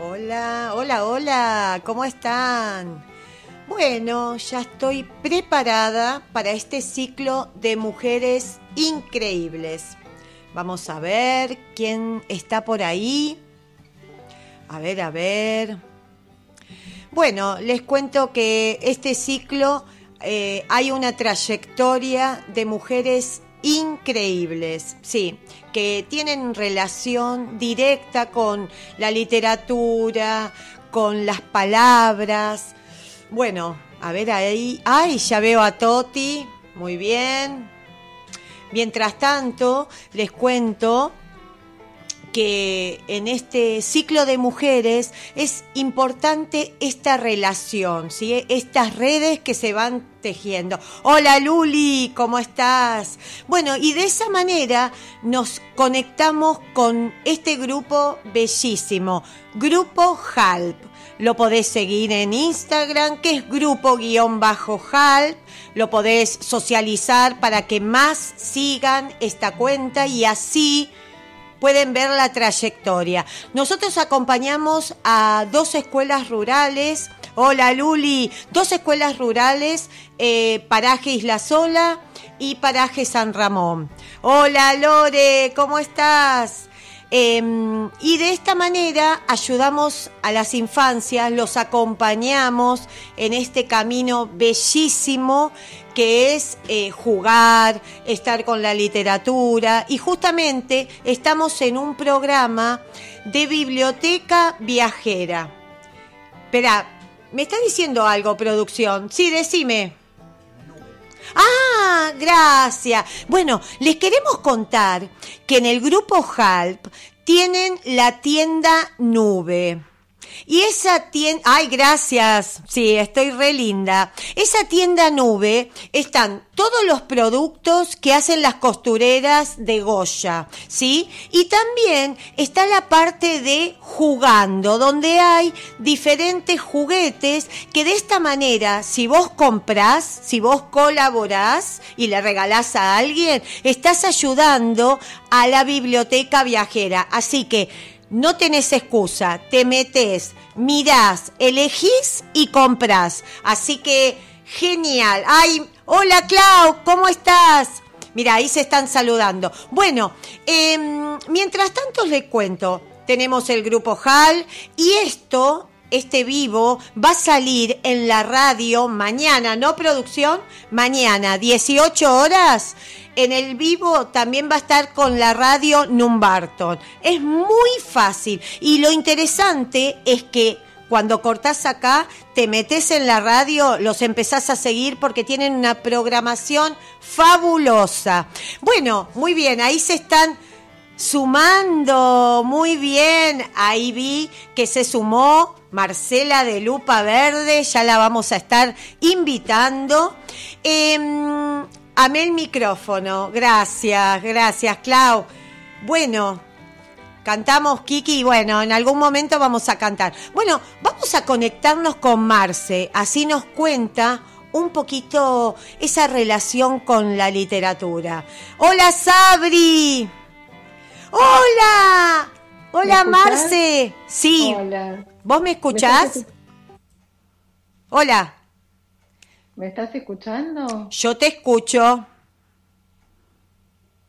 Hola, hola, hola, ¿cómo están? Bueno, ya estoy preparada para este ciclo de mujeres increíbles. Vamos a ver quién está por ahí. A ver, a ver. Bueno, les cuento que este ciclo eh, hay una trayectoria de mujeres increíbles, sí, que tienen relación directa con la literatura, con las palabras. Bueno, a ver ahí, ay, ya veo a Toti, muy bien. Mientras tanto, les cuento que en este ciclo de mujeres es importante esta relación, ¿sí? estas redes que se van tejiendo. Hola Luli, ¿cómo estás? Bueno, y de esa manera nos conectamos con este grupo bellísimo, Grupo HALP. Lo podés seguir en Instagram, que es grupo-halp. Lo podés socializar para que más sigan esta cuenta y así pueden ver la trayectoria. Nosotros acompañamos a dos escuelas rurales. Hola Luli, dos escuelas rurales, eh, Paraje Isla Sola y Paraje San Ramón. Hola Lore, ¿cómo estás? Em, y de esta manera ayudamos a las infancias, los acompañamos en este camino bellísimo que es eh, jugar, estar con la literatura y justamente estamos en un programa de biblioteca viajera. Espera, ¿me está diciendo algo, producción? Sí, decime. Ah, gracias. Bueno, les queremos contar que en el grupo HALP tienen la tienda Nube. Y esa tienda, ay, gracias, sí, estoy re linda. Esa tienda nube están todos los productos que hacen las costureras de Goya, ¿sí? Y también está la parte de jugando, donde hay diferentes juguetes que de esta manera, si vos comprás, si vos colaborás y le regalás a alguien, estás ayudando a la biblioteca viajera. Así que no tenés excusa, te metes, mirás, elegís y comprás. Así que genial. Ay, hola Clau, ¿cómo estás? Mira, ahí se están saludando. Bueno, em, mientras tanto les cuento, tenemos el grupo HAL y esto, este vivo, va a salir en la radio mañana, ¿no producción? Mañana, 18 horas en el vivo también va a estar con la radio Numbarton. Es muy fácil y lo interesante es que cuando cortás acá, te metes en la radio, los empezás a seguir porque tienen una programación fabulosa. Bueno, muy bien, ahí se están sumando, muy bien, ahí vi que se sumó Marcela de Lupa Verde, ya la vamos a estar invitando. Em, Amé el micrófono. Gracias, gracias, Clau. Bueno, cantamos Kiki bueno, en algún momento vamos a cantar. Bueno, vamos a conectarnos con Marce, así nos cuenta un poquito esa relación con la literatura. Hola Sabri. Hola. Hola Marce. Sí. Hola. ¿Vos me escuchás? Hola. ¿Me estás escuchando? Yo te escucho.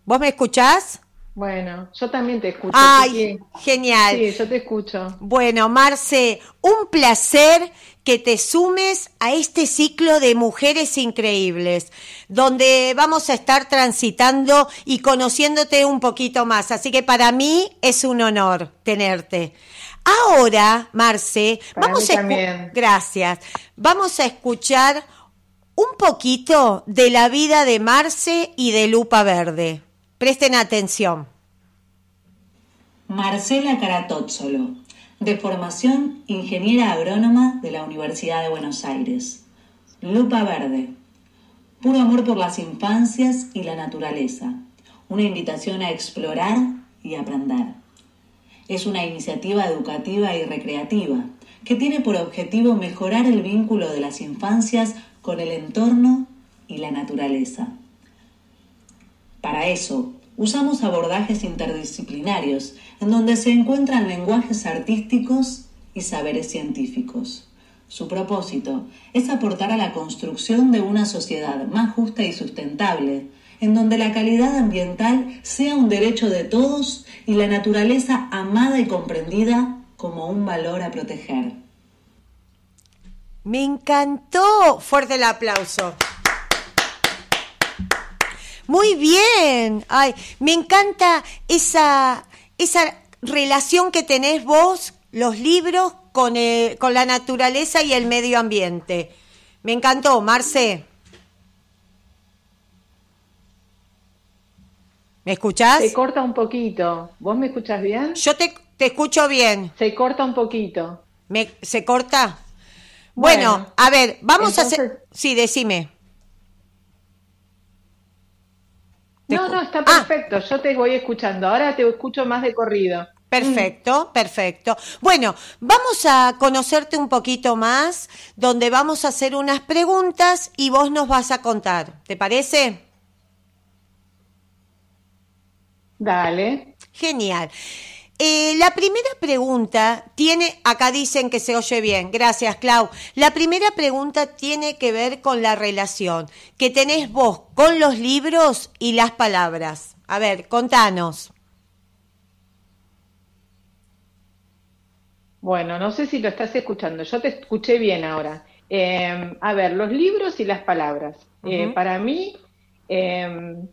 ¿Vos me escuchás? Bueno, yo también te escucho. Ay, genial. Sí, yo te escucho. Bueno, Marce, un placer que te sumes a este ciclo de mujeres increíbles, donde vamos a estar transitando y conociéndote un poquito más. Así que para mí es un honor tenerte. Ahora, Marce, vamos a gracias. Vamos a escuchar un poquito de la vida de Marce y de Lupa Verde. Presten atención. Marcela Caratozzolo, de formación ingeniera agrónoma de la Universidad de Buenos Aires. Lupa Verde, puro amor por las infancias y la naturaleza. Una invitación a explorar y aprender. Es una iniciativa educativa y recreativa que tiene por objetivo mejorar el vínculo de las infancias con el entorno y la naturaleza. Para eso, usamos abordajes interdisciplinarios en donde se encuentran lenguajes artísticos y saberes científicos. Su propósito es aportar a la construcción de una sociedad más justa y sustentable, en donde la calidad ambiental sea un derecho de todos y la naturaleza amada y comprendida como un valor a proteger. Me encantó. Fuerte el aplauso. Muy bien. Ay, me encanta esa, esa relación que tenés vos, los libros, con, con la naturaleza y el medio ambiente. Me encantó, Marce. ¿Me escuchás? Se corta un poquito. ¿Vos me escuchás bien? Yo te, te escucho bien. Se corta un poquito. ¿Me, ¿Se corta? Bueno, a ver, vamos a hacer... Sí, decime. No, no, está ah. perfecto. Yo te voy escuchando. Ahora te escucho más de corrido. Perfecto, perfecto. Bueno, vamos a conocerte un poquito más, donde vamos a hacer unas preguntas y vos nos vas a contar. ¿Te parece? Dale. Genial. Eh, la primera pregunta tiene, acá dicen que se oye bien, gracias Clau. La primera pregunta tiene que ver con la relación que tenés vos con los libros y las palabras. A ver, contanos. Bueno, no sé si lo estás escuchando, yo te escuché bien ahora. Em, a ver, los libros y las palabras. Eh, para mí em,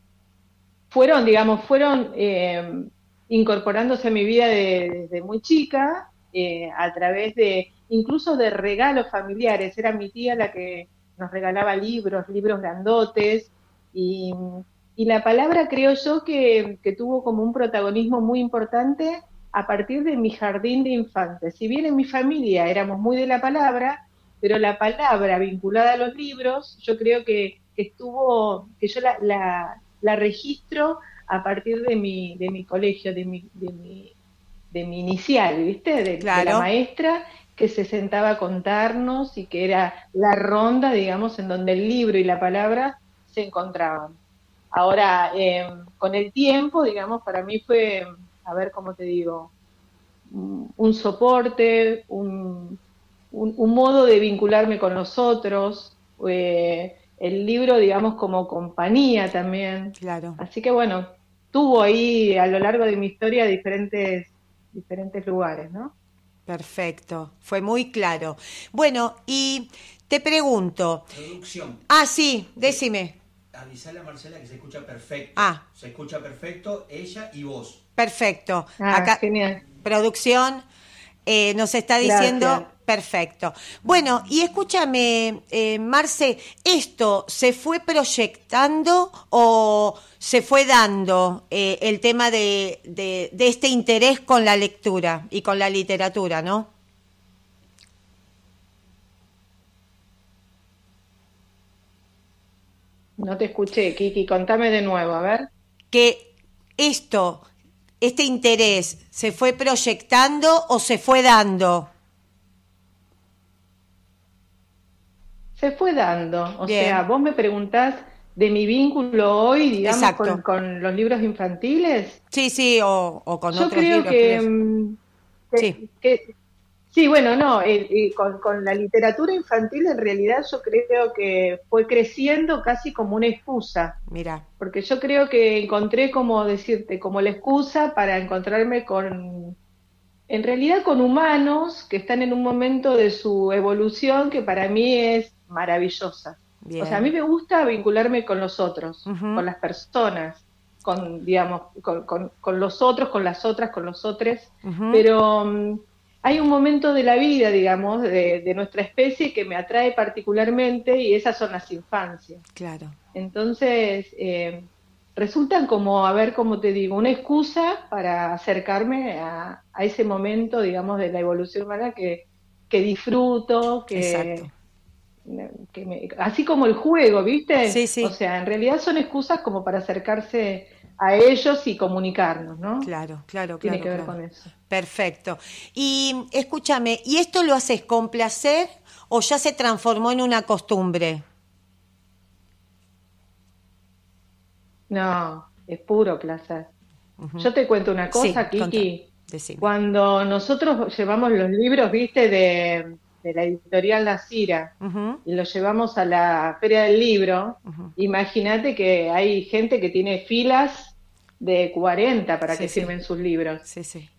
fueron, digamos, fueron em, incorporándose a mi vida desde muy chica, eh, a través de incluso de regalos familiares. Era mi tía la que nos regalaba libros, libros grandotes, y, la palabra creo yo que, tuvo como un protagonismo muy importante a partir de mi jardín de infantes. Si bien en mi familia éramos muy de la palabra, pero la palabra vinculada a los libros, yo creo que, estuvo, que yo la, la registro a partir de mi, de mi colegio, de mi, de mi, de mi inicial, ¿viste? De, la maestra que se sentaba a contarnos y que era la ronda, digamos, en donde el libro y la palabra se encontraban. Ahora, em, con el tiempo, digamos, para mí fue, a ver cómo te digo, un soporte, un, un, modo de vincularme con los otros, eh, el libro, digamos, como compañía también. Claro. Así que bueno, tuvo ahí a lo largo de mi historia diferentes, diferentes lugares, ¿no? Perfecto, fue muy claro. Bueno, y te pregunto. Producción. Ah, sí, decime. Avisale a Marcela que se escucha perfecto. Ah. Se escucha perfecto ella y vos. Perfecto. Ah, Acá, genial. Producción eh, nos está diciendo Perfecto. Bueno, y escúchame, eh, Marce, ¿esto se fue proyectando o se fue dando eh, el tema de, de, este interés con la lectura y con la literatura, no? No te escuché, Kiki, contame de nuevo, a ver. Que esto, este interés, ¿se fue proyectando o se fue dando? Se fue dando. O sea, vos me preguntás de mi vínculo hoy, digamos, con, los libros infantiles. Sí, sí, o, con Yo otros creo libros. Mm, que, sí. Que, sí, bueno, no, con, con, la literatura infantil en realidad yo creo que fue creciendo casi como una excusa. Mira. Porque yo creo que encontré, como decirte, como la excusa para encontrarme con en realidad con humanos que están en un momento de su evolución que para mí es maravillosa. O sea, a mí me gusta vincularme con los otros, con las personas, con, digamos, con, los otros, con las otras, con los otros, pero mm, hay un momento de la vida, digamos, de, nuestra especie que me atrae particularmente y esas son las infancias. Claro. Entonces, eh, resultan como, a ver, como te digo, una excusa para acercarme a, ese momento, digamos, de la evolución humana que, que disfruto, que, así como el juego, ¿viste? Sí, sí. O sea, en realidad son excusas como para acercarse a ellos y comunicarnos, ¿no? Claro, claro, claro. Tiene que ver con eso. Perfecto. Y escúchame, ¿y esto lo haces con placer o ya se transformó en una costumbre? No, es puro placer. Yo te cuento una cosa, Kiki. Cuando nosotros llevamos los libros, viste, de, la editorial La Cira y los llevamos a la Feria del Libro, imagínate que hay gente que tiene filas de 40 para que firmen sus libros.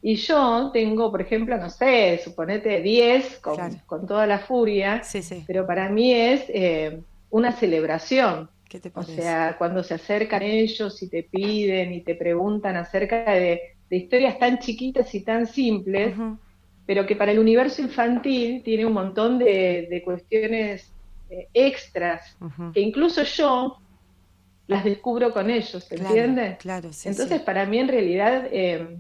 Y yo tengo, por ejemplo, no sé, suponete 10 con, toda la furia, pero para mí es eh, una celebración. O sea, cuando se acercan ellos y te piden y te preguntan acerca de, historias tan chiquitas y tan simples, pero que para el universo infantil tiene un montón de, cuestiones eh, extras, que incluso yo las descubro con ellos, ¿entiendes? Claro, sí, Entonces, para mí, en realidad, eh,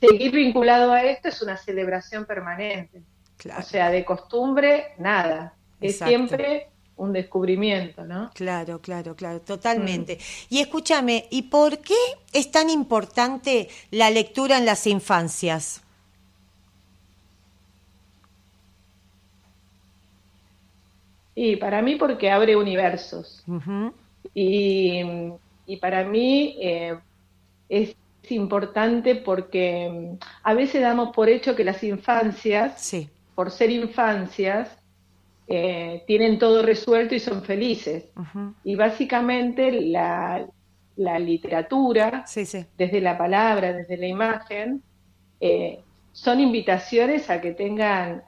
seguir vinculado a esto es una celebración permanente. O sea, de costumbre, nada. Es siempre un descubrimiento, ¿no? Claro, claro, claro, totalmente. Mm. Y escúchame, ¿y por qué es tan importante la lectura en las infancias? Y para mí porque abre universos. Y, para mí eh, es importante porque mm, a veces damos por hecho que las infancias, por ser infancias, eh, tienen todo resuelto y son felices. Y básicamente la, literatura, desde la palabra, desde la imagen, eh, son invitaciones a que tengan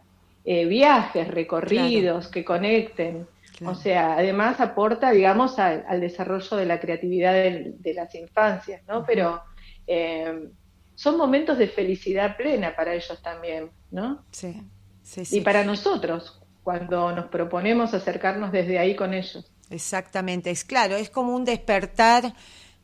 viajes, recorridos, que conecten. O sea, además aporta, digamos, al, desarrollo de la creatividad de las infancias, ¿no? Pero eh, son momentos de felicidad plena para ellos también, ¿no? Sí, sí, sí. Y para nosotros, cuando nos proponemos acercarnos desde ahí con ellos. Exactamente, es claro, es como un despertar.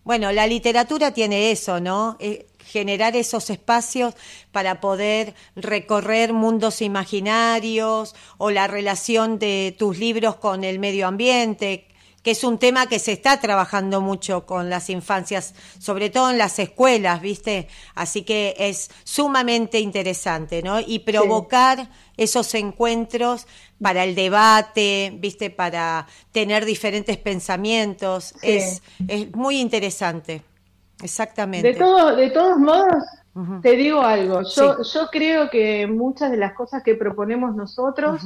Bueno, la literatura tiene eso, ¿no? Eh, generar esos espacios para poder recorrer mundos imaginarios o la relación de tus libros con el medio ambiente, que es un tema que se está trabajando mucho con las infancias, sobre todo en las escuelas, ¿viste? Así que es sumamente interesante, ¿no? Y provocar esos encuentros para el debate, ¿viste? Para tener diferentes pensamientos, es, es muy interesante. Exactamente. De, todo, de todos modos, te digo algo, yo, yo creo que muchas de las cosas que proponemos nosotros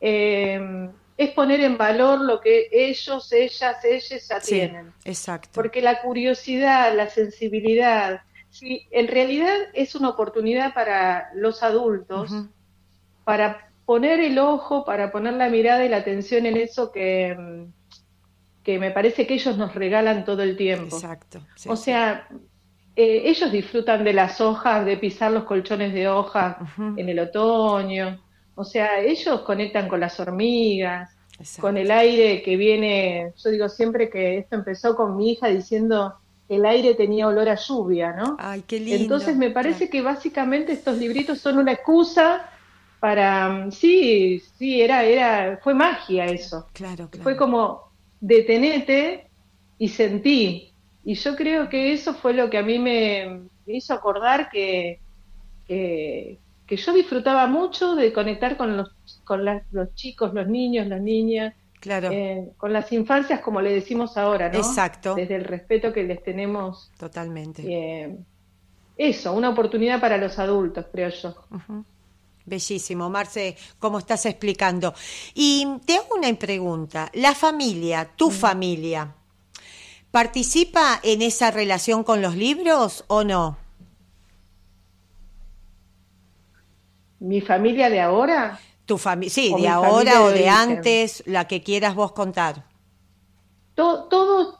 eh, es poner en valor lo que ellos, ellas, ellas ya tienen. Exacto. Porque la curiosidad, la sensibilidad, sí, en realidad es una oportunidad para los adultos para poner el ojo, para poner la mirada y la atención en eso que que me parece que ellos nos regalan todo el tiempo. Exacto. o sea, eh, ellos disfrutan de las hojas, de pisar los colchones de hojas en el otoño. O sea, ellos conectan con las hormigas, con el aire que viene. Yo digo siempre que esto empezó con mi hija diciendo el aire tenía olor a lluvia, ¿no? Ay, qué lindo. Entonces me parece que básicamente estos libritos son una excusa para sí, sí, era, era, fue magia eso. Claro, claro. Fue como detenete y sentí. Y yo creo que eso fue lo que a mí me, hizo acordar que, que, yo disfrutaba mucho de conectar con los, con los chicos, los niños, las niñas, claro. Eh, con las infancias, como le decimos ahora, ¿no? Exacto. Desde el respeto que les tenemos. Totalmente. Eh, eso, una oportunidad para los adultos, creo yo. Bellísimo, Marce, como estás explicando. Y te hago una pregunta. ¿La familia, tu mm. familia, participa en esa relación con los libros o no? ¿Mi familia de ahora? Tu familia, sí, de ahora o de, antes, la que quieras vos contar. todos,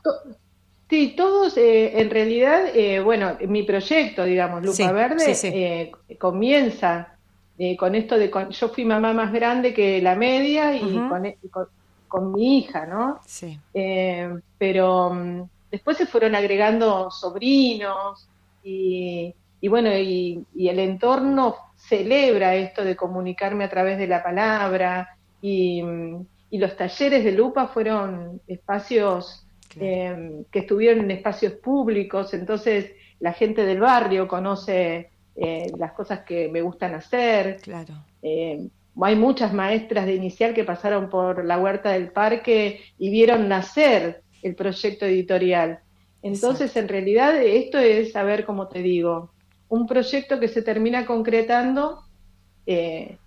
sí, todos, eh, en realidad, eh, bueno, mi proyecto, digamos, Lupa Verde, eh, comienza eh, con esto de, yo fui mamá más grande que la media y, e, con, mi hija, ¿no? Sí. Eh, pero mm, después se fueron agregando sobrinos y, bueno, y, el entorno celebra esto de comunicarme a través de la palabra y, mm, los talleres de Lupa fueron espacios em, que estuvieron en espacios públicos, entonces la gente del barrio conoce eh, las cosas que me gustan hacer. Claro. Eh, hay muchas maestras de inicial que pasaron por la huerta del parque y vieron nacer el proyecto editorial. Entonces, en realidad, esto es, a ver cómo te digo, un proyecto que se termina concretando eh,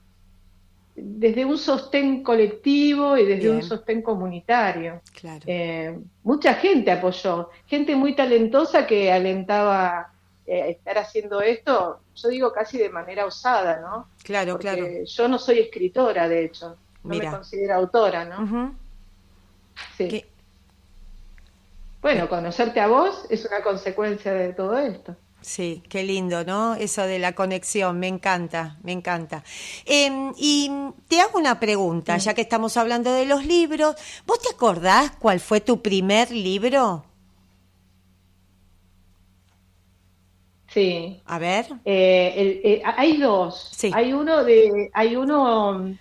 desde un sostén colectivo y desde un sostén comunitario. Eh, mucha gente apoyó, gente muy talentosa que alentaba eh, estar haciendo esto, yo digo casi de manera osada, ¿no? Claro, claro. Yo no soy escritora, de hecho, no me considero autora, ¿no? Sí. Bueno, conocerte a vos es una consecuencia de todo esto. Sí, qué lindo, ¿no? Eso de la conexión, me encanta, me encanta. Em, y te hago una pregunta, ya que estamos hablando de los libros. ¿Vos te acordás cuál fue tu primer libro? Sí. A ver. Eh, eh, hay dos. Sí. Hay uno de, hay uno,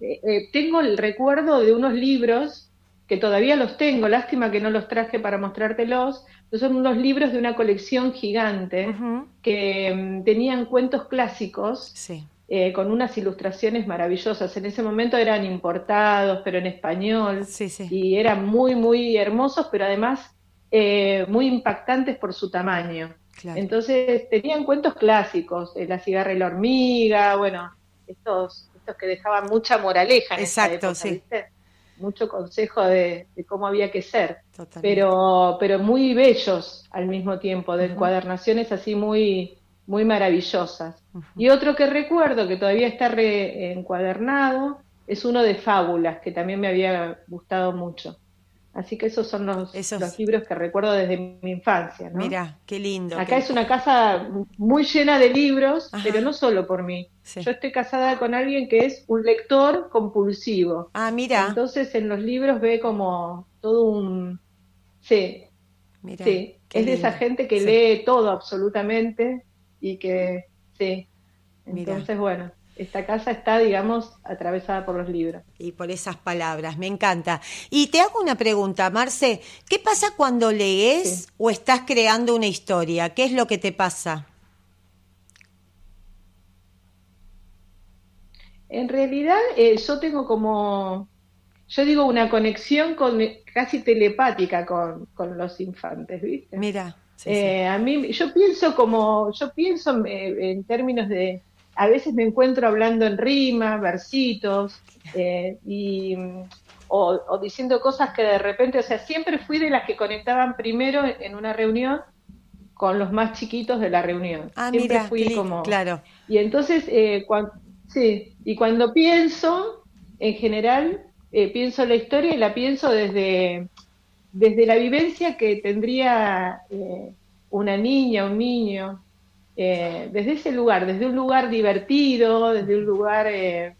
eh, tengo el recuerdo de unos libros que todavía los tengo, lástima que no los traje para mostrártelos, son unos libros de una colección gigante que mm, tenían cuentos clásicos eh, con unas ilustraciones maravillosas. En ese momento eran importados, pero en español, y eran muy, muy hermosos, pero además eh, muy impactantes por su tamaño. Entonces tenían cuentos clásicos, La cigarra y la hormiga, bueno, estos, estos que dejaban mucha moraleja en Exacto, época, mucho consejo de, cómo había que ser, pero, pero muy bellos al mismo tiempo, de encuadernaciones así muy, muy maravillosas. Y otro que recuerdo que todavía está encuadernado es uno de fábulas, que también me había gustado mucho. Así que esos son los, los libros que recuerdo desde mi infancia. Mira, qué lindo. Acá es una casa muy llena de libros, pero no solo por mí. Yo estoy casada con alguien que es un lector compulsivo. Ah, mira. Entonces en los libros ve como todo un... Sí, mira, sí. Es de esa gente que lee todo absolutamente y que... Sí. Entonces, bueno esta casa está, digamos, atravesada por los libros. Y por esas palabras, me encanta. Y te hago una pregunta, Marce, ¿qué pasa cuando lees o estás creando una historia? ¿Qué es lo que te pasa? En realidad, eh, yo tengo como, yo digo, una conexión con, casi telepática con, los infantes, ¿viste? Mira. Eh, a mí, yo pienso como, yo pienso en términos de, a veces me encuentro hablando en rima, versitos, eh, y, o, diciendo cosas que de repente, o sea, siempre fui de las que conectaban primero en una reunión con los más chiquitos de la reunión. Ah, siempre mira, fui como... Claro. Y entonces, eh, sí, y cuando pienso, en general, eh, pienso la historia y la pienso desde, desde la vivencia que tendría una niña, un niño, eh, desde ese lugar, desde un lugar divertido, desde un lugar, eh,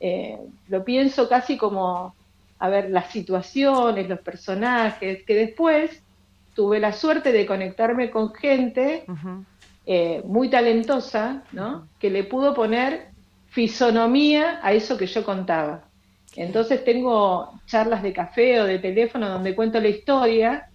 eh, lo pienso casi como, a ver, las situaciones, los personajes, que después tuve la suerte de conectarme con gente muy talentosa, ¿no? Que le pudo poner fisonomía a eso que yo contaba. Entonces tengo charlas de café o de teléfono donde cuento la historia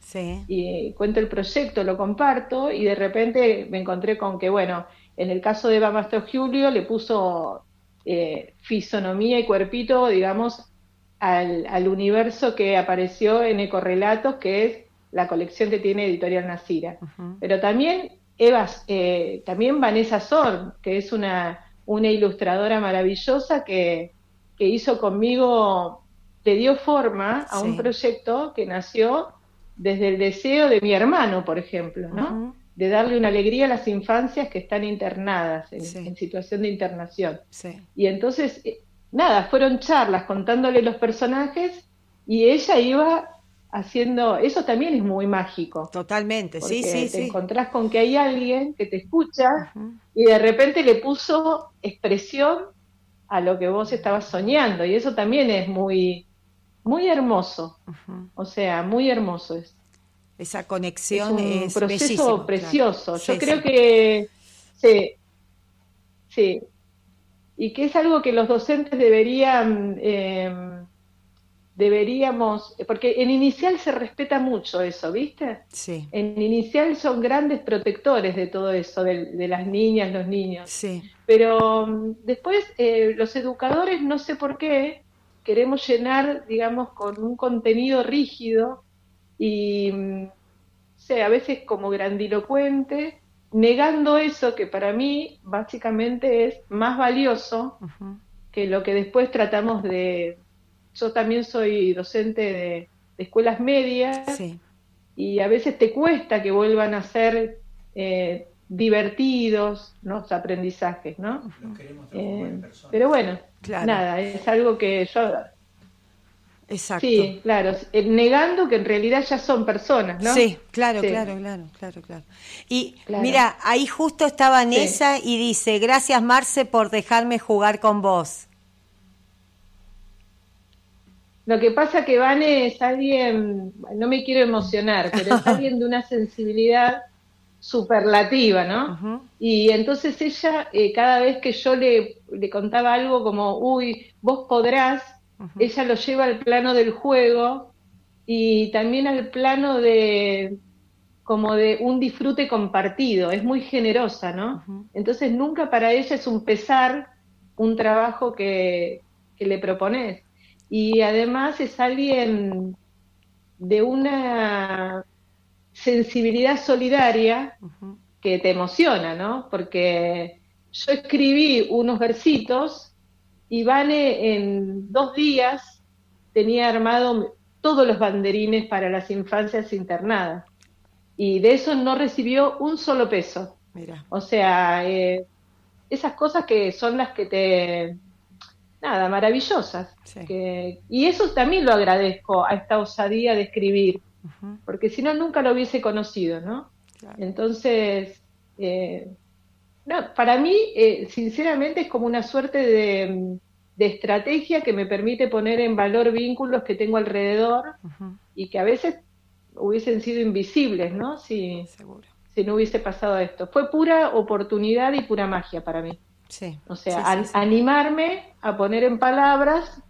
y cuento el proyecto, lo comparto y de repente me encontré con que, bueno, en el caso de Eva Mastro Julio le puso eh, fisonomía y cuerpito, digamos, al, universo que apareció en Ecorrelatos, que es la colección que tiene Editorial Nasira. Pero también Eva, eh, también Vanessa Sorn, que es una, una ilustradora maravillosa que que hizo conmigo, le dio forma a un proyecto que nació desde el deseo de mi hermano, por ejemplo, ¿no? De darle una alegría a las infancias que están internadas, en, situación de internación. Y entonces, eh, nada, fueron charlas contándole los personajes y ella iba haciendo, eso también es muy mágico. Totalmente, sí, sí, te encontrás con que hay alguien que te escucha y de repente le puso expresión a lo que vos estabas soñando y eso también es muy muy hermoso. O sea muy hermoso es. Esa conexión es un proceso precioso. Yo creo que sí sí. Y que es algo que los docentes deberían eh, deberíamos, porque en inicial se respeta mucho eso, ¿viste? Sí. En inicial son grandes protectores de todo eso, de, las niñas, los niños. Sí. Pero mm, después eh, los educadores, no sé por qué, queremos llenar, digamos, con un contenido rígido y, mm, sé, a veces como grandilocuente, negando eso que para mí básicamente es más valioso que lo que después tratamos de... Yo también soy docente de, escuelas medias y a veces te cuesta que vuelvan a ser eh, divertidos los aprendizajes, ¿no? Eh, pero bueno, nada, es algo que yo Exacto. Sí, claro, eh, negando que en realidad ya son personas, ¿no? Sí, claro, claro, claro, claro, claro. Y mira, ahí justo está Vanessa y dice, gracias Marce por dejarme jugar con vos. Lo que pasa que Vane es alguien, no me quiero emocionar, pero es alguien de una sensibilidad superlativa, ¿no? Y entonces ella, eh, cada vez que yo le, le contaba algo como, uy, vos podrás, ella lo lleva al plano del juego y también al plano de como de un disfrute compartido, es muy generosa, ¿no? Entonces nunca para ella es un pesar un trabajo que, le propones. Y además es alguien de una sensibilidad solidaria que te emociona, ¿no? Porque yo escribí unos versitos y Vane en dos días tenía armado todos los banderines para las infancias internadas. Y de eso no recibió un solo peso. Mira. O sea, eh, esas cosas que son las que te... Nada, maravillosas. y eso también lo agradezco a esta osadía de escribir, porque si no, nunca lo hubiese conocido, ¿no? Entonces, eh, no, para mí, eh, sinceramente, es como una suerte de, estrategia que me permite poner en valor vínculos que tengo alrededor y que a veces hubiesen sido invisibles, ¿no? Si, si no hubiese pasado esto. Fue pura oportunidad y pura magia para mí. Sí. O sea, animarme a poner en palabras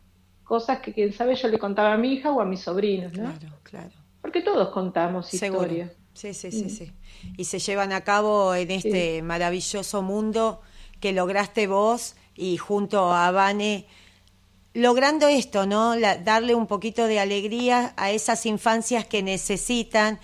cosas que quién sabe yo le contaba a mi hija o a mis sobrinos, ¿no? Claro, claro. Porque todos contamos historias. Sí, sí, sí, mm. sí. Y se llevan a cabo en este maravilloso mundo que lograste vos y junto a Vane, logrando esto, ¿no? darle un poquito de alegría a esas infancias que necesitan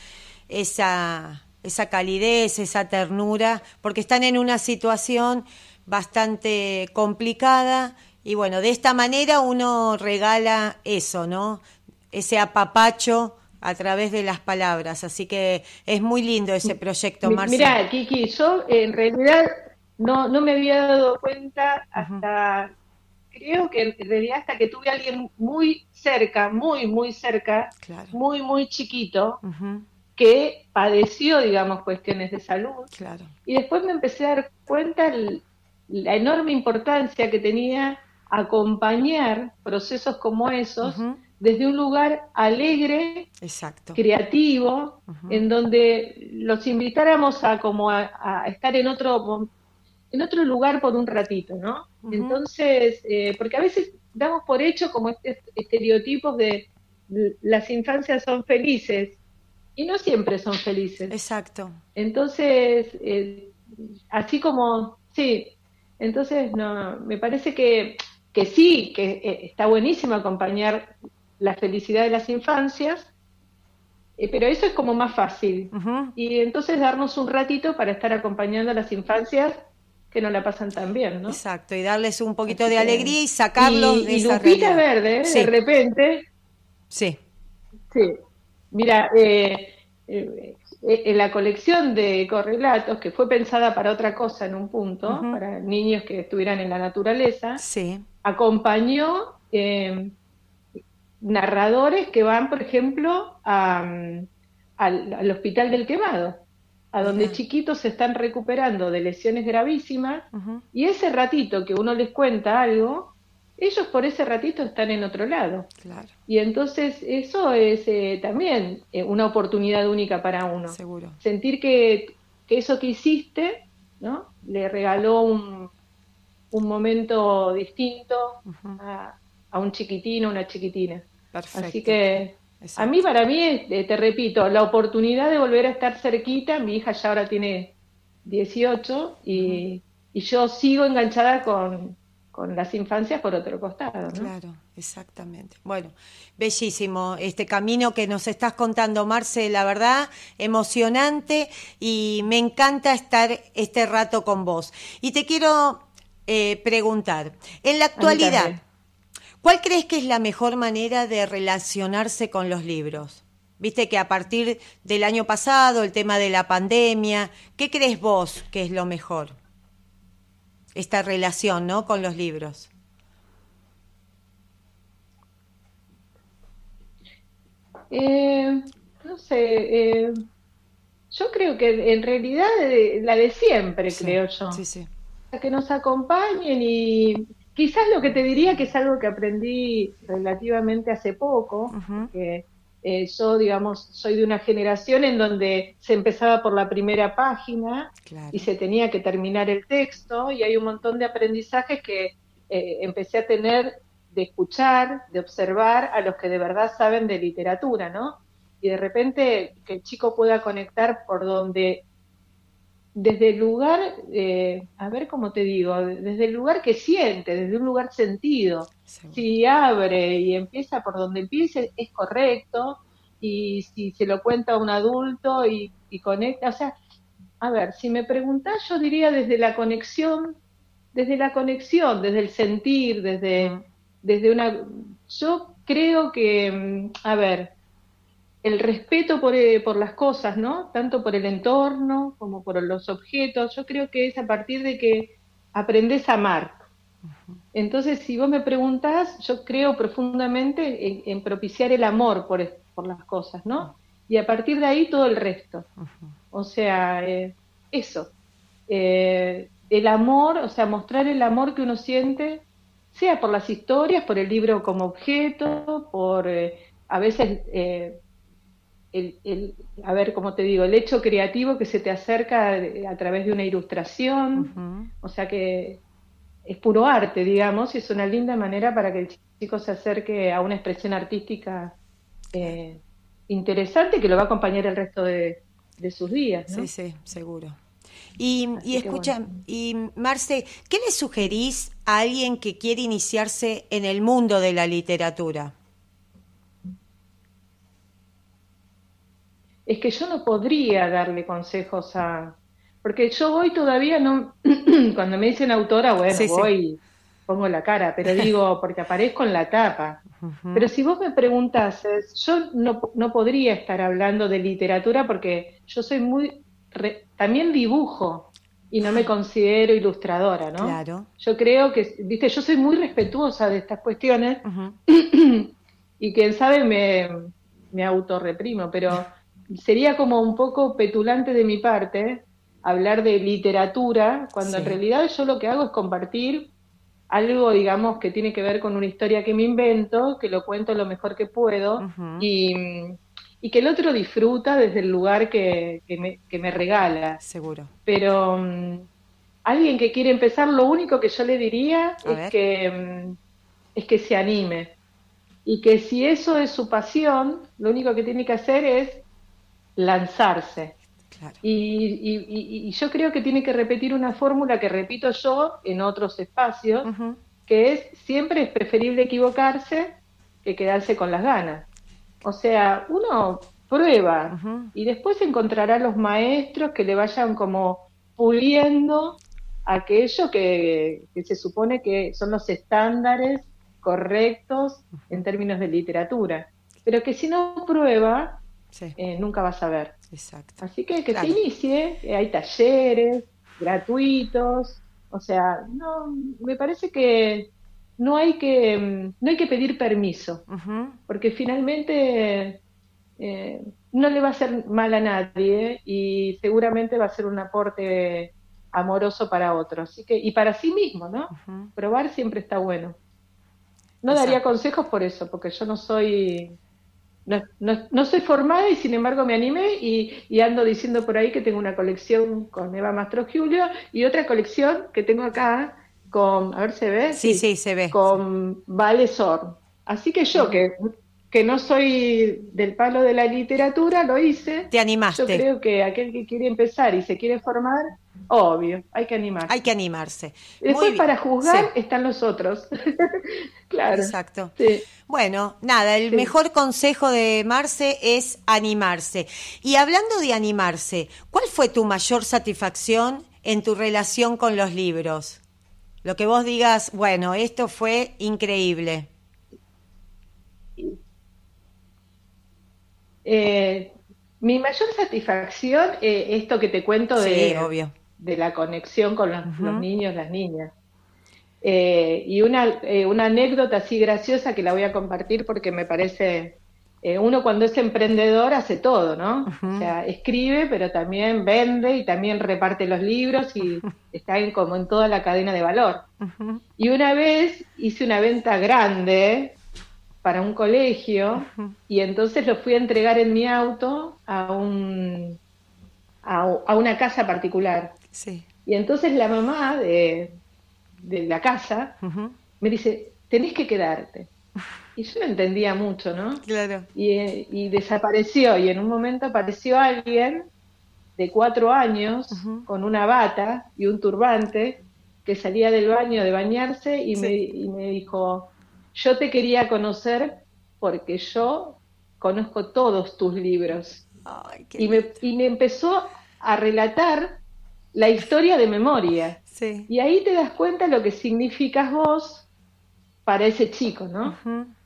esa, esa calidez, esa ternura, porque están en una situación bastante complicada y bueno, de esta manera uno regala eso, ¿no? Ese apapacho a través de las palabras. Así que es muy lindo ese proyecto, Marcia. Mira, Kiki, yo en realidad no, no me había dado cuenta hasta, creo que en realidad hasta que tuve a alguien muy cerca, muy, muy cerca, muy, muy chiquito, que padeció, digamos, cuestiones de salud. Claro. Y después me empecé a dar cuenta la enorme importancia que tenía acompañar procesos como esos desde un lugar alegre, Exacto. creativo, en donde los invitáramos a como a, estar en otro en otro lugar por un ratito, ¿no? Entonces, eh, porque a veces damos por hecho como este estereotipos de las infancias son felices y no siempre son felices. Exacto. Entonces, eh, así como, sí, entonces no, me parece que, que sí, que eh, está buenísimo acompañar la felicidad de las infancias, eh, pero eso es como más fácil. Y entonces darnos un ratito para estar acompañando a las infancias que no la pasan tan bien, ¿no? Exacto, y darles un poquito de alegría y sacarlos de y Lupita Verde, de repente... Sí. Sí. Mira, eh, eh, en la colección de correlatos, que fue pensada para otra cosa en un punto, para niños que estuvieran en la naturaleza, sí. acompañó narradores que van, por ejemplo, al, hospital del quemado, a donde chiquitos se están recuperando de lesiones gravísimas, y ese ratito que uno les cuenta algo, ellos por ese ratito están en otro lado. Y entonces eso es eh, también eh, una oportunidad única para uno. Seguro. Sentir que, eso que hiciste, ¿no? Le regaló un, un momento distinto a, a un chiquitino, una chiquitina. Así que a mí, para mí, eh, te repito, la oportunidad de volver a estar cerquita, mi hija ya ahora tiene 18 y, y yo sigo enganchada con, con las infancias por otro costado. ¿no? Claro, exactamente. Bueno, bellísimo este camino que nos estás contando, Marce, la verdad, emocionante y me encanta estar este rato con vos. Y te quiero eh, preguntar, en la actualidad, ¿cuál crees que es la mejor manera de relacionarse con los libros? Viste que a partir del año pasado, el tema de la pandemia, ¿qué crees vos que es lo mejor? Esta relación ¿no? con los libros. Eh, no sé, eh, yo creo que en realidad eh, la de siempre, creo yo. Sí, sí. Que nos acompañen y quizás lo que te diría que es algo que aprendí relativamente hace poco, que eh, yo, digamos, soy de una generación en donde se empezaba por la primera página y se tenía que terminar el texto y hay un montón de aprendizajes que eh, empecé a tener de escuchar, de observar a los que de verdad saben de literatura, ¿no? Y de repente que el chico pueda conectar por donde desde el lugar, eh, a ver cómo te digo, desde el lugar que siente, desde un lugar sentido. Si abre y empieza por donde empiece, es correcto. Y si se lo cuenta a un adulto y, conecta, o sea, a ver, si me preguntás, yo diría desde la conexión, desde la conexión, desde el sentir, desde, desde una... Yo creo que, mm, a ver, el respeto eh, por, las cosas, ¿no? Tanto por el entorno como por los objetos. Yo creo que es a partir de que aprendes a amar. Entonces, si vos me preguntás, yo creo profundamente en, propiciar el amor por, por, las cosas, ¿no? Y a partir de ahí todo el resto. O sea, eh, eso. Eh, el amor, o sea, mostrar el amor que uno siente, sea por las historias, por el libro como objeto, por a veces el, a ver, como te digo, el hecho creativo que se te acerca a través de una ilustración, o sea que es puro arte, digamos, y es una linda manera para que el chico se acerque a una expresión artística eh, interesante que lo va a acompañar el resto de, sus días. Sí, sí, seguro. Y, y escucha, y Marce, ¿qué le sugerís a alguien que quiere iniciarse en el mundo de la literatura? Es que yo no podría darle consejos a... Porque yo hoy todavía no... Cuando me dicen autora, bueno, voy, pongo la cara, pero digo, porque aparezco en la tapa. Pero si vos me preguntases, yo no, no podría estar hablando de literatura porque yo soy muy... también dibujo y no me considero ilustradora, ¿no? Claro. Yo creo que, viste, yo soy muy respetuosa de estas cuestiones y quien sabe me, me autorreprimo, pero sería como un poco petulante de mi parte hablar de literatura, cuando en realidad yo lo que hago es compartir algo, digamos, que tiene que ver con una historia que me invento, que lo cuento lo mejor que puedo, y, que el otro disfruta desde el lugar que, me, regala. Seguro. Pero mm, alguien que quiere empezar, lo único que yo le diría es que, mm, es que se anime. Y que si eso es su pasión, lo único que tiene que hacer es lanzarse. Y, yo creo que tiene que repetir una fórmula que repito yo en otros espacios, que es siempre es preferible equivocarse que quedarse con las ganas. O sea, uno prueba y después encontrará los maestros que le vayan como puliendo aquello que, que se supone que son los estándares correctos en términos de literatura. Pero que si no prueba, eh, nunca vas a ver. Exacto. Así que que se inicie, eh, hay talleres gratuitos, o sea, no, me parece que no hay que, mm, no hay que pedir permiso, porque finalmente eh, no le va a hacer mal a nadie y seguramente va a ser un aporte amoroso para otro, así que y para sí mismo, ¿no? Probar siempre está bueno. No daría consejos por eso, porque yo no soy no, no, soy formada y sin embargo me animé y, ando diciendo por ahí que tengo una colección con Eva Mastro Julio y otra colección que tengo acá con, a ver, ¿se ve? Sí, sí, se ve. Con Vale Sor. Así que yo, que que no soy del palo de la literatura, lo hice. Te animaste. Yo creo que aquel que quiere empezar y se quiere formar, obvio, hay que animarse. Hay que animarse. Después para juzgar están los otros. claro. Exacto. Bueno, nada, el mejor consejo de Marce es animarse. Y hablando de animarse, ¿cuál fue tu mayor satisfacción en tu relación con los libros? Lo que vos digas, bueno, esto fue increíble. Eh, mi mayor satisfacción, eh, esto que te cuento de, de la conexión con los, niños, las niñas. Eh, y una, una anécdota así graciosa que la voy a compartir porque me parece, uno cuando es emprendedor hace todo, ¿no? O sea, escribe, pero también vende y también reparte los libros y está en, como en toda la cadena de valor. Y una vez hice una venta grande para un colegio y entonces lo fui a entregar en mi auto a un a, una casa particular. Sí. Y entonces la mamá de, de la casa me dice, tenés que quedarte. Y yo no entendía mucho, ¿no? Claro. Y, y desapareció y en un momento apareció alguien de cuatro años con una bata y un turbante que salía del baño de bañarse y, me, y me dijo, yo te quería conocer porque yo conozco todos tus libros. y, me, y, me, empezó a relatar la historia de memoria. Y ahí te das cuenta lo que significas vos para ese chico, ¿no?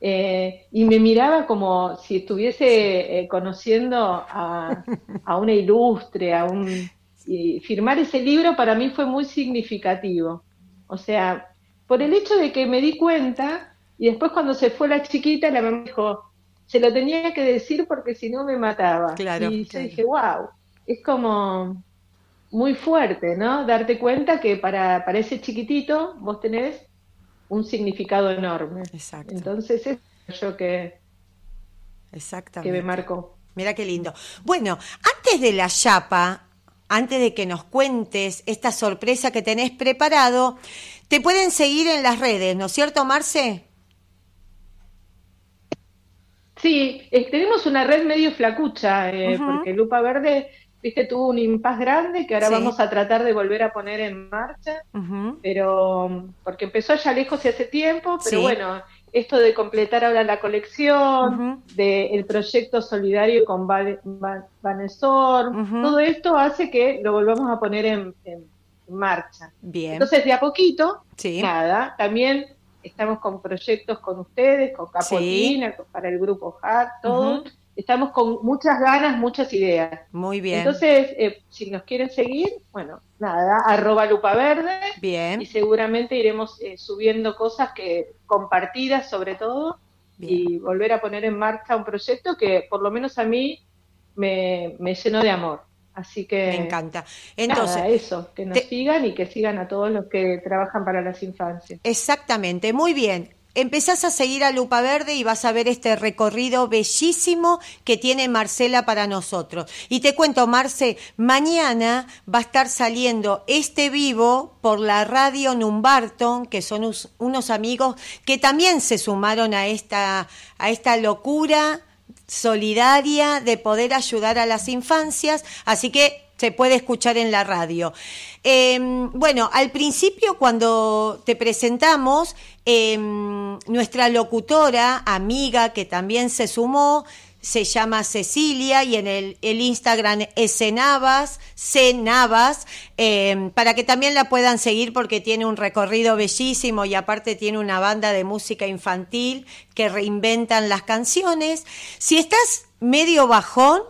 Eh, y me miraba como si estuviese eh, conociendo a, a, una ilustre, a un... Y firmar ese libro para mí fue muy significativo. O sea, por el hecho de que me di cuenta y después cuando se fue la chiquita, la mamá dijo, se lo tenía que decir porque si no me mataba. y yo dije, wow, es como muy fuerte, ¿no? Darte cuenta que para, para ese chiquitito vos tenés un significado enorme. Exacto. Entonces es yo que, Exactamente. que me marcó. Mira qué lindo. Bueno, antes de la chapa, antes de que nos cuentes esta sorpresa que tenés preparado, te pueden seguir en las redes, ¿no es cierto, Marce? Sí, tenemos una red medio flacucha, eh, porque Lupa Verde, viste, tuvo un impas grande que ahora vamos a tratar de volver a poner en marcha, pero porque empezó allá lejos y hace tiempo, pero bueno, esto de completar ahora la colección, del proyecto solidario con Vanesor, todo esto hace que lo volvamos a poner en, marcha. Bien. Entonces, de a poquito, nada, también estamos con proyectos con ustedes, con Capotina, para el grupo HART, todo. Estamos con muchas ganas, muchas ideas. Muy bien. Entonces, eh, si nos quieren seguir, bueno, nada, arroba lupa verde. Bien. Y seguramente iremos eh, subiendo cosas que compartidas sobre todo y volver a poner en marcha un proyecto que por lo menos a mí me, me llenó de amor. Así que. Me encanta. Entonces. eso, que nos sigan y que sigan a todos los que trabajan para las infancias. Exactamente, muy bien. Empezás a seguir a Lupa Verde y vas a ver este recorrido bellísimo que tiene Marcela para nosotros. Y te cuento, Marce, mañana va a estar saliendo este vivo por la radio Numbarton, que son unos amigos que también se sumaron a esta, a esta locura solidaria de poder ayudar a las infancias, así que se puede escuchar en la radio. Em, bueno, al principio cuando te presentamos, em, nuestra locutora, amiga que también se sumó, se llama Cecilia y en el, Instagram es Cenavas, Cenavas, eh, para que también la puedan seguir porque tiene un recorrido bellísimo y aparte tiene una banda de música infantil que reinventan las canciones. Si estás medio bajón,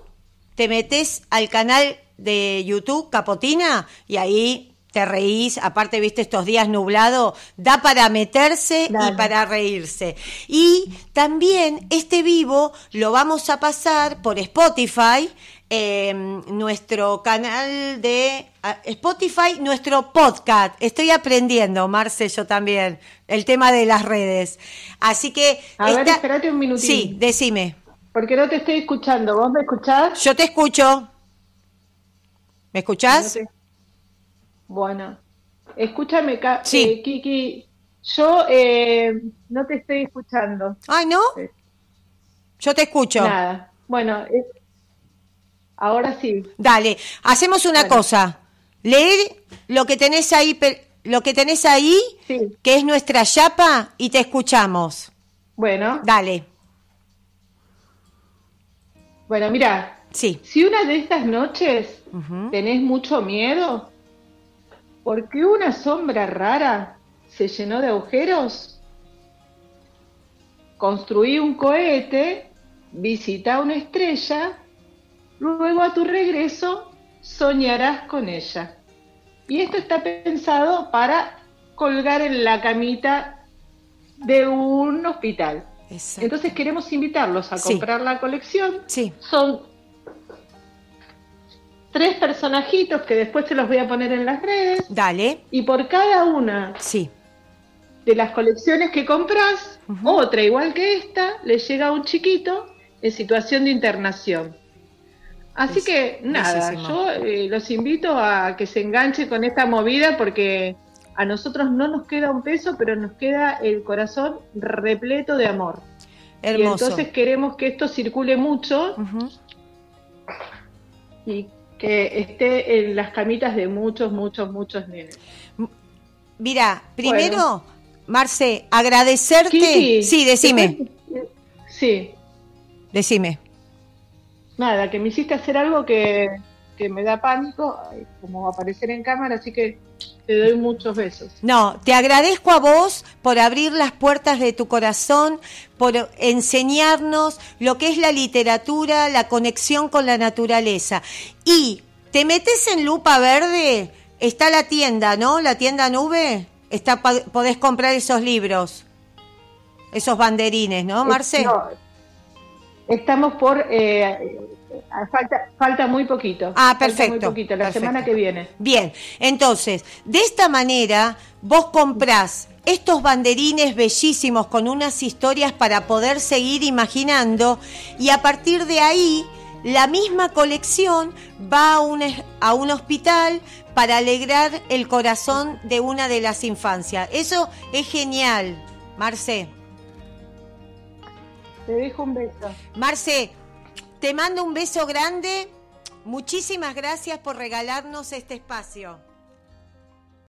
te metes al canal de YouTube Capotina y ahí te reís, aparte viste estos días nublados, da para meterse y para reírse. Y también este vivo lo vamos a pasar por Spotify, em, nuestro canal de ah, Spotify, nuestro podcast. Estoy aprendiendo, Marce, yo también, el tema de las redes. Así que... A ver, espérate un minutito. Sí, decime. Porque no te estoy escuchando. ¿Vos me escuchás? Yo te escucho. ¿Me escuchás? Bueno, escúchame, eh, Kiki. Yo eh, no te estoy escuchando. Ay, ¿no? Yo te escucho. Nada. Bueno, es- ahora sí. Dale, hacemos una Bueno. cosa. Leer lo que tenés ahí, lo que tenés ahí, Sí. que es nuestra chapa, y te escuchamos. Bueno, Dale, bueno, mira, sí. si una de estas noches tenés mucho miedo porque una sombra rara se llenó de agujeros, construí un cohete, visita una estrella, luego a tu regreso soñarás con ella. Y esto está pensado para colgar en la camita de un hospital. Exacto. Entonces queremos invitarlos a Sí. comprar la colección. Sí, Son tres personajitos que después se los voy a poner en las redes. dale, Y por cada una sí. de las colecciones que compras, otra igual que esta, le llega a un chiquito en situación de internación. Así Es- que nada, bellísimo. yo eh, los invito a que se enganchen con esta movida porque a nosotros no nos queda un peso, pero nos queda el corazón repleto de amor. Y Hermoso. entonces queremos que esto circule mucho y que esté en las camitas de muchos, muchos, muchos nenes. Mira, primero, Marce, agradecerte. Kiki, sí, decime, Sí, decime. nada, que me hiciste hacer algo que, que me da pánico, ay, como aparecer en cámara, así que te doy muchos besos. No, te agradezco a vos por abrir las puertas de tu corazón, por enseñarnos lo que es la literatura, la conexión con la naturaleza. Y te metes en Lupa Verde, está la tienda, ¿no? La tienda nube, está podés comprar esos libros, esos banderines, ¿no, Marce? No, estamos por... eh, falta, falta muy poquito. Ah, falta perfecto, Muy poquito, la perfecto. semana que viene. Bien, entonces, de esta manera vos comprás estos banderines bellísimos con unas historias para poder seguir imaginando y a partir de ahí la misma colección va a un, a un hospital para alegrar el corazón de una de las infancias. Eso es genial, Marce. Te dejo un beso. Marce, te mando un beso grande. Muchísimas gracias por regalarnos este espacio.